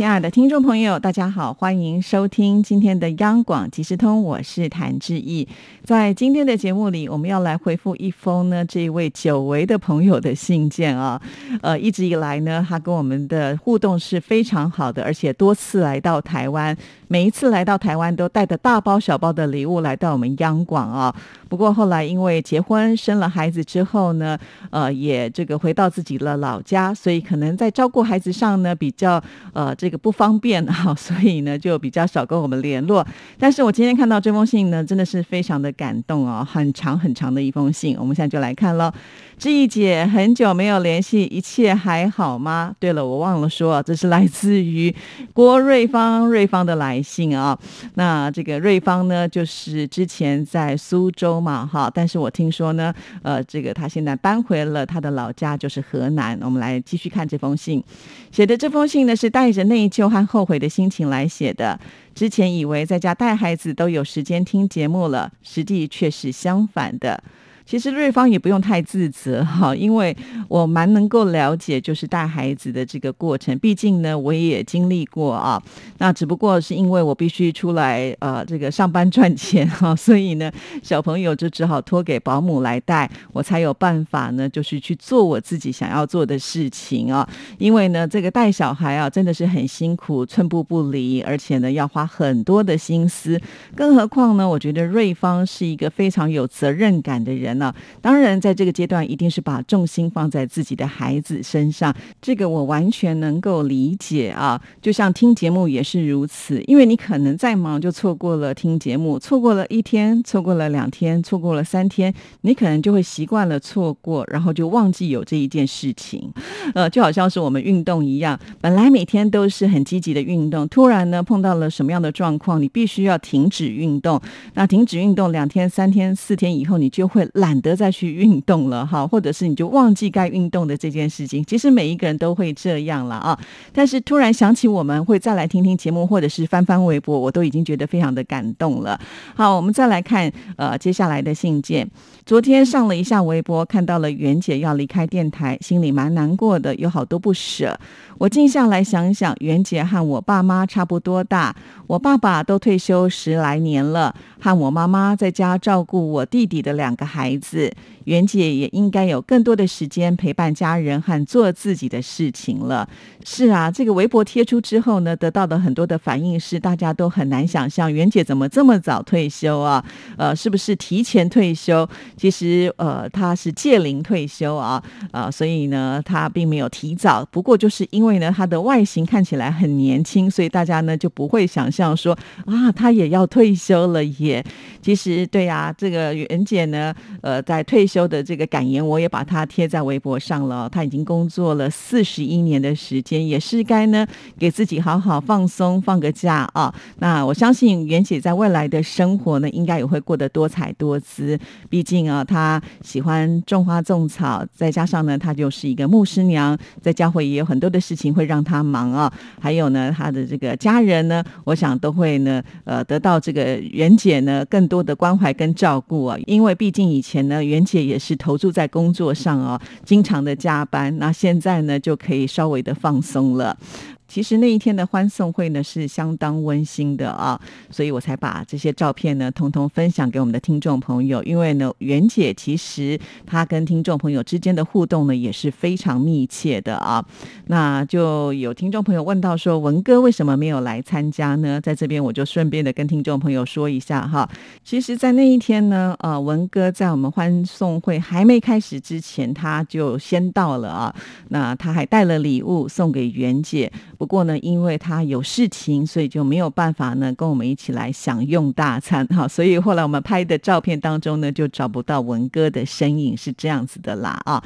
亲爱的听众朋友，大家好，欢迎收听今天的央广即时通，我是谭志毅。在今天的节目里，我们要来回复一封呢这位久违的朋友的信件啊。呃，一直以来呢，他跟我们的互动是非常好的，而且多次来到台湾，每一次来到台湾都带着大包小包的礼物来到我们央广啊。不过后来因为结婚生了孩子之后呢，呃，也这个回到自己的老家，所以可能在照顾孩子上呢比较呃这个不方便哈，所以呢就比较少跟我们联络。但是我今天看到这封信呢，真的是非常的感动哦，很长很长的一封信。我们现在就来看喽。志毅姐，很久没有联系，一切还好吗？对了，我忘了说，这是来自于郭瑞芳瑞芳的来信啊。那这个瑞芳呢，就是之前在苏州嘛，哈，但是我听说呢，呃，这个他现在搬回了他的老家，就是河南。我们来继续看这封信，写的这封信呢，是带着内疚和后悔的心情来写的。之前以为在家带孩子都有时间听节目了，实际却是相反的。其实瑞芳也不用太自责哈，因为我蛮能够了解就是带孩子的这个过程，毕竟呢我也经历过啊。那只不过是因为我必须出来呃这个上班赚钱哈，所以呢小朋友就只好托给保姆来带，我才有办法呢就是去做我自己想要做的事情啊。因为呢这个带小孩啊真的是很辛苦，寸步不离，而且呢要花很多的心思。更何况呢，我觉得瑞芳是一个非常有责任感的人。那当然，在这个阶段，一定是把重心放在自己的孩子身上，这个我完全能够理解啊。就像听节目也是如此，因为你可能再忙，就错过了听节目，错过了一天，错过了两天，错过了三天，你可能就会习惯了错过，然后就忘记有这一件事情。呃，就好像是我们运动一样，本来每天都是很积极的运动，突然呢碰到了什么样的状况，你必须要停止运动。那停止运动两天、三天、四天以后，你就会懒。得再去运动了哈，或者是你就忘记该运动的这件事情。其实每一个人都会这样了啊。但是突然想起我们会再来听听节目，或者是翻翻微博，我都已经觉得非常的感动了。好，我们再来看呃接下来的信件。昨天上了一下微博，看到了袁姐要离开电台，心里蛮难过的，有好多不舍。我静下来想想，袁姐和我爸妈差不多大，我爸爸都退休十来年了，和我妈妈在家照顾我弟弟的两个孩子。袁姐也应该有更多的时间陪伴家人和做自己的事情了。是啊，这个微博贴出之后呢，得到的很多的反应是，大家都很难想象袁姐怎么这么早退休啊？呃，是不是提前退休？其实，呃，她是借龄退休啊，啊，所以呢，她并没有提早。不过，就是因为呢，她的外形看起来很年轻，所以大家呢就不会想象说啊，她也要退休了耶。其实，对呀，这个袁姐呢，呃，在退休的这个感言，我也把它贴在微博上了。他已经工作了四十一年的时间，也是该呢给自己好好放松，放个假啊。那我相信袁姐在未来的生活呢，应该也会过得多彩多姿。毕竟啊，她喜欢种花种草，再加上呢，她就是一个牧师娘，在教会也有很多的事情会让她忙啊。还有呢，她的这个家人呢，我想都会呢，呃，得到这个袁姐呢更。多的关怀跟照顾啊，因为毕竟以前呢，袁姐也是投注在工作上哦，经常的加班，那现在呢就可以稍微的放松了。其实那一天的欢送会呢是相当温馨的啊，所以我才把这些照片呢通通分享给我们的听众朋友。因为呢，袁姐其实她跟听众朋友之间的互动呢也是非常密切的啊。那就有听众朋友问到说，文哥为什么没有来参加呢？在这边我就顺便的跟听众朋友说一下哈。其实，在那一天呢，呃，文哥在我们欢送会还没开始之前，他就先到了啊。那他还带了礼物送给袁姐。不过呢，因为他有事情，所以就没有办法呢跟我们一起来享用大餐哈。所以后来我们拍的照片当中呢，就找不到文哥的身影，是这样子的啦啊。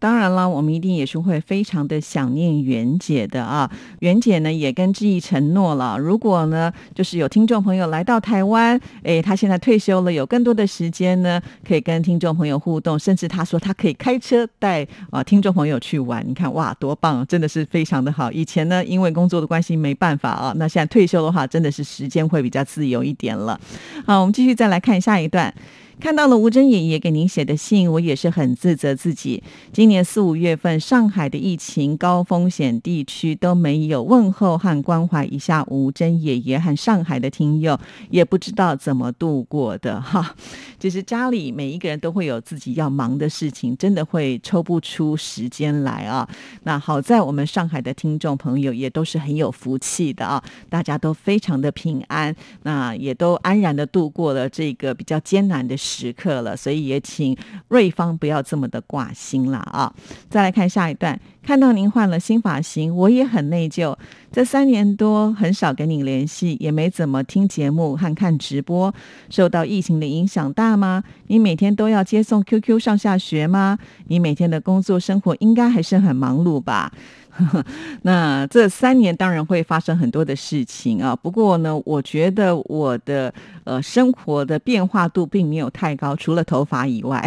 当然了，我们一定也是会非常的想念袁姐的啊。袁姐呢也跟志毅承诺了，如果呢就是有听众朋友来到台湾，诶，她现在退休了，有更多的时间呢，可以跟听众朋友互动，甚至她说她可以开车带啊听众朋友去玩。你看哇，多棒，真的是非常的好。以前呢因为工作的关系没办法啊，那现在退休的话，真的是时间会比较自由一点了。好，我们继续再来看下一段。看到了吴珍爷爷给您写的信，我也是很自责自己。今年四五月份，上海的疫情高风险地区都没有问候和关怀一下吴珍爷爷和上海的听友，也不知道怎么度过的哈。其实家里每一个人都会有自己要忙的事情，真的会抽不出时间来啊。那好在我们上海的听众朋友也都是很有福气的啊，大家都非常的平安，那也都安然的度过了这个比较艰难的。时刻了，所以也请瑞芳不要这么的挂心了啊！再来看下一段，看到您换了新发型，我也很内疚。这三年多很少跟您联系，也没怎么听节目和看直播，受到疫情的影响大吗？你每天都要接送 QQ 上下学吗？你每天的工作生活应该还是很忙碌吧？那这三年当然会发生很多的事情啊，不过呢，我觉得我的呃生活的变化度并没有太高，除了头发以外，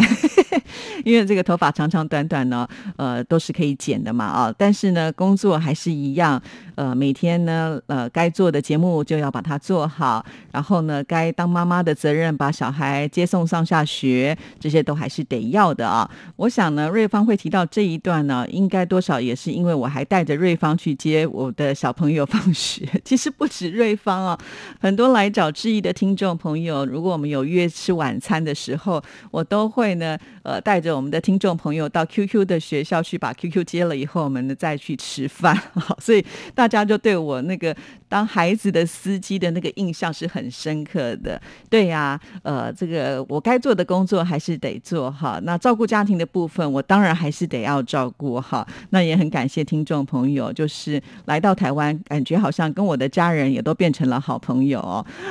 因为这个头发长长短短呢，呃，都是可以剪的嘛啊，但是呢，工作还是一样，呃，每天呢，呃，该做的节目就要把它做好，然后呢，该当妈妈的责任，把小孩接送上下学，这些都还是得要的啊。我想呢，瑞芳会提到这一段呢，应该多少也是因为我还。带着瑞芳去接我的小朋友放学。其实不止瑞芳哦，很多来找志毅的听众朋友，如果我们有约吃晚餐的时候，我都会呢，呃，带着我们的听众朋友到 QQ 的学校去把 QQ 接了以后，我们呢再去吃饭。所以大家就对我那个当孩子的司机的那个印象是很深刻的。对呀，呃，这个我该做的工作还是得做哈。那照顾家庭的部分，我当然还是得要照顾哈。那也很感谢听众。朋友就是来到台湾，感觉好像跟我的家人也都变成了好朋友。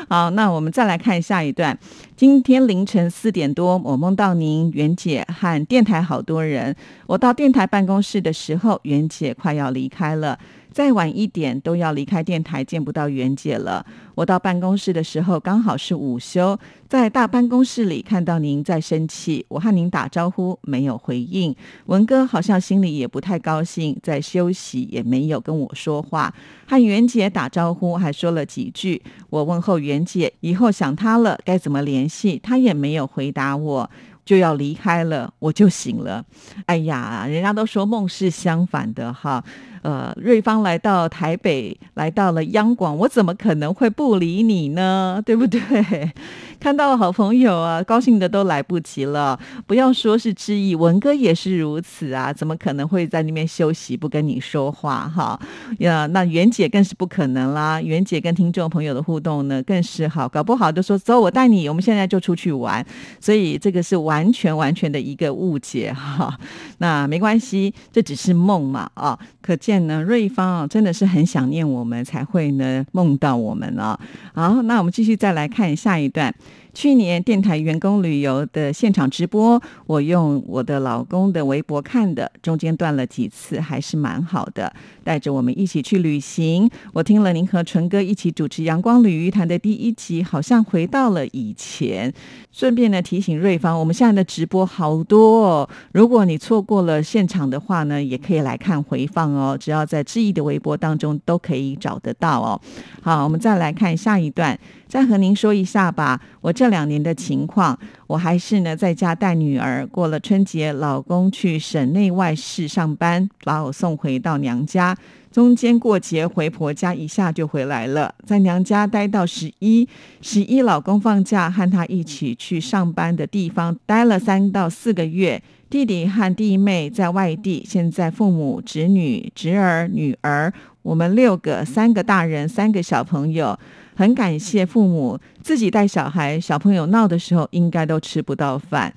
好，那我们再来看下一段。今天凌晨四点多，我梦到您，袁姐和电台好多人。我到电台办公室的时候，袁姐快要离开了。再晚一点都要离开电台，见不到袁姐了。我到办公室的时候刚好是午休，在大办公室里看到您在生气，我和您打招呼没有回应。文哥好像心里也不太高兴，在休息也没有跟我说话。和袁姐打招呼还说了几句，我问候袁姐以后想她了该怎么联系，她也没有回答我。就要离开了，我就醒了。哎呀，人家都说梦是相反的哈。呃，瑞芳来到台北，来到了央广，我怎么可能会不理你呢？对不对？看到了好朋友啊，高兴的都来不及了。不要说是志毅，文哥也是如此啊，怎么可能会在那边休息不跟你说话哈？呀，那袁姐更是不可能啦。袁姐跟听众朋友的互动呢，更是好，搞不好就说走，我带你，我们现在就出去玩。所以这个是完全完全的一个误解哈。那没关系，这只是梦嘛啊。可见呢，瑞芳啊，真的是很想念我们，才会呢梦到我们啊。好，那我们继续再来看下一段。去年电台员工旅游的现场直播，我用我的老公的微博看的，中间断了几次，还是蛮好的。带着我们一起去旅行，我听了您和纯哥一起主持《阳光旅鱼谈》的第一集，好像回到了以前。顺便呢提醒瑞芳，我们现在的直播好多哦，如果你错过了现场的话呢，也可以来看回放哦，只要在志毅的微博当中都可以找得到哦。好，我们再来看下一段。再和您说一下吧，我这两年的情况，我还是呢在家带女儿。过了春节，老公去省内外市上班，把我送回到娘家。中间过节回婆家，一下就回来了，在娘家待到十一。十一老公放假，和他一起去上班的地方待了三到四个月。弟弟和弟妹在外地，现在父母、侄女、侄儿、女儿，我们六个，三个大人，三个小朋友。很感谢父母自己带小孩，小朋友闹的时候应该都吃不到饭。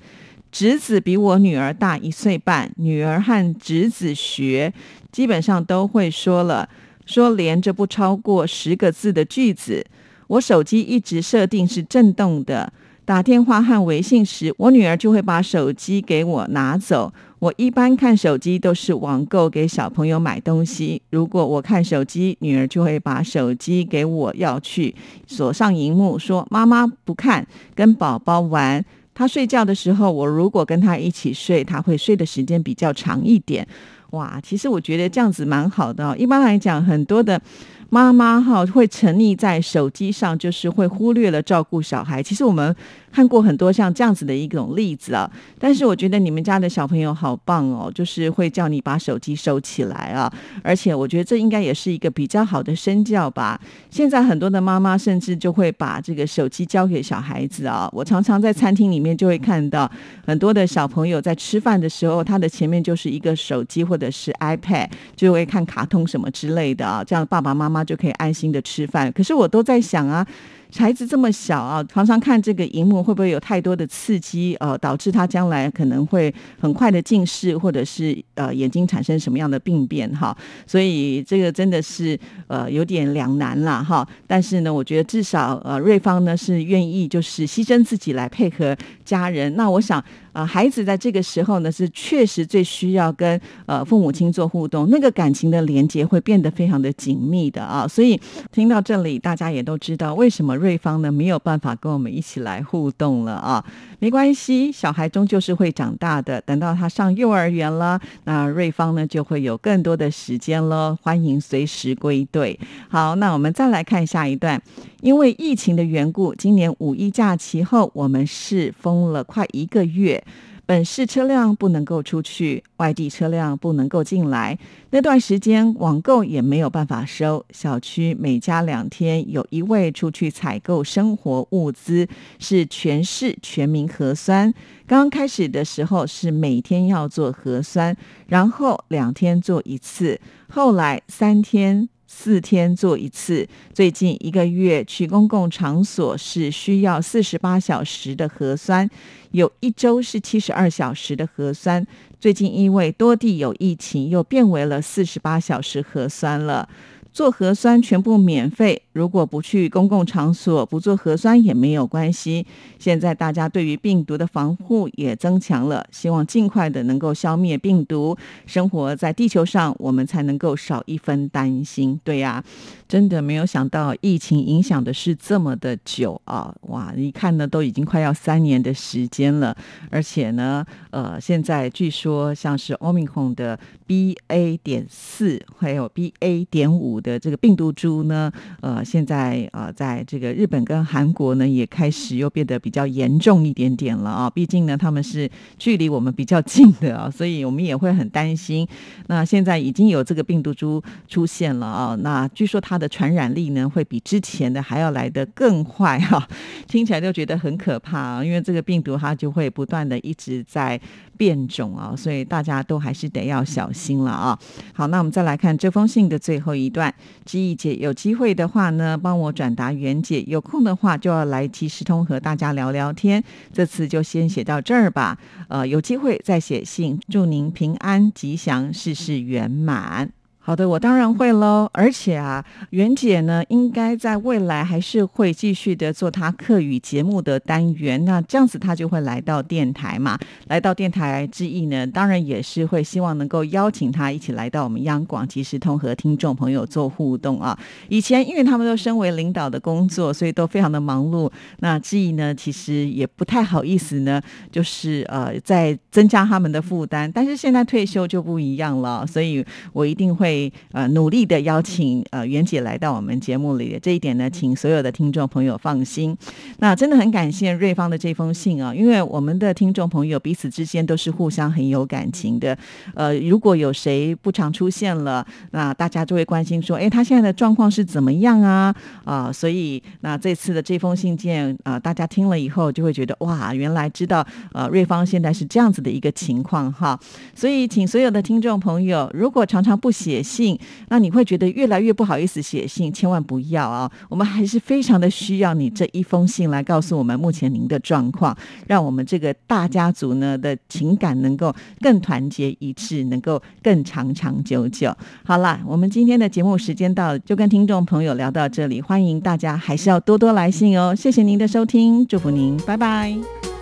侄子比我女儿大一岁半，女儿和侄子学基本上都会说了。说连着不超过十个字的句子。我手机一直设定是震动的，打电话和微信时，我女儿就会把手机给我拿走。我一般看手机都是网购给小朋友买东西。如果我看手机，女儿就会把手机给我要去锁上荧幕，说妈妈不看，跟宝宝玩。她睡觉的时候，我如果跟她一起睡，她会睡的时间比较长一点。哇，其实我觉得这样子蛮好的。一般来讲，很多的。妈妈哈会沉溺在手机上，就是会忽略了照顾小孩。其实我们看过很多像这样子的一种例子啊，但是我觉得你们家的小朋友好棒哦，就是会叫你把手机收起来啊。而且我觉得这应该也是一个比较好的身教吧。现在很多的妈妈甚至就会把这个手机交给小孩子啊。我常常在餐厅里面就会看到很多的小朋友在吃饭的时候，他的前面就是一个手机或者是 iPad，就会看卡通什么之类的啊。这样爸爸妈妈。就可以安心的吃饭。可是我都在想啊。孩子这么小啊，常常看这个荧幕，会不会有太多的刺激？呃，导致他将来可能会很快的近视，或者是呃眼睛产生什么样的病变？哈，所以这个真的是呃有点两难了哈。但是呢，我觉得至少呃瑞芳呢是愿意就是牺牲自己来配合家人。那我想啊，孩子在这个时候呢是确实最需要跟呃父母亲做互动，那个感情的连接会变得非常的紧密的啊。所以听到这里，大家也都知道为什么。瑞芳呢没有办法跟我们一起来互动了啊，没关系，小孩终究是会长大的。等到他上幼儿园了，那瑞芳呢就会有更多的时间了。欢迎随时归队。好，那我们再来看下一段。因为疫情的缘故，今年五一假期后，我们是封了快一个月。本市车辆不能够出去，外地车辆不能够进来。那段时间网购也没有办法收，小区每家两天有一位出去采购生活物资，是全市全民核酸。刚刚开始的时候是每天要做核酸，然后两天做一次，后来三天。四天做一次，最近一个月去公共场所是需要四十八小时的核酸，有一周是七十二小时的核酸。最近因为多地有疫情，又变为了四十八小时核酸了。做核酸全部免费，如果不去公共场所，不做核酸也没有关系。现在大家对于病毒的防护也增强了，希望尽快的能够消灭病毒，生活在地球上，我们才能够少一分担心。对呀，真的没有想到疫情影响的是这么的久啊！哇，一看呢，都已经快要三年的时间了，而且呢，呃，现在据说像是 Omicron 的 BA. 点四，还有 BA. 点五。的这个病毒株呢，呃，现在呃，在这个日本跟韩国呢，也开始又变得比较严重一点点了啊。毕竟呢，他们是距离我们比较近的啊，所以我们也会很担心。那现在已经有这个病毒株出现了啊，那据说它的传染力呢，会比之前的还要来得更快哈。听起来就觉得很可怕啊，因为这个病毒它就会不断的一直在变种啊，所以大家都还是得要小心了啊。好，那我们再来看这封信的最后一段。知意姐有机会的话呢，帮我转达袁姐，有空的话就要来即时通和大家聊聊天。这次就先写到这儿吧，呃，有机会再写信，祝您平安吉祥，事事圆满。好的，我当然会喽。而且啊，袁姐呢，应该在未来还是会继续的做她课语节目的单元。那这样子，她就会来到电台嘛。来到电台之意呢，当然也是会希望能够邀请她一起来到我们央广即时通和听众朋友做互动啊。以前因为他们都身为领导的工作，所以都非常的忙碌。那之意呢，其实也不太好意思呢，就是呃，在增加他们的负担。但是现在退休就不一样了，所以我一定会。呃，努力的邀请呃袁姐来到我们节目里，这一点呢，请所有的听众朋友放心。那真的很感谢瑞芳的这封信啊，因为我们的听众朋友彼此之间都是互相很有感情的。呃，如果有谁不常出现了，那大家就会关心说，哎，他现在的状况是怎么样啊？啊，所以那这次的这封信件啊，大家听了以后就会觉得哇，原来知道呃瑞芳现在是这样子的一个情况哈。所以，请所有的听众朋友，如果常常不写。信，那你会觉得越来越不好意思写信，千万不要啊！我们还是非常的需要你这一封信来告诉我们目前您的状况，让我们这个大家族呢的情感能够更团结一致，能够更长长久久。好了，我们今天的节目时间到了，就跟听众朋友聊到这里，欢迎大家还是要多多来信哦。谢谢您的收听，祝福您，拜拜。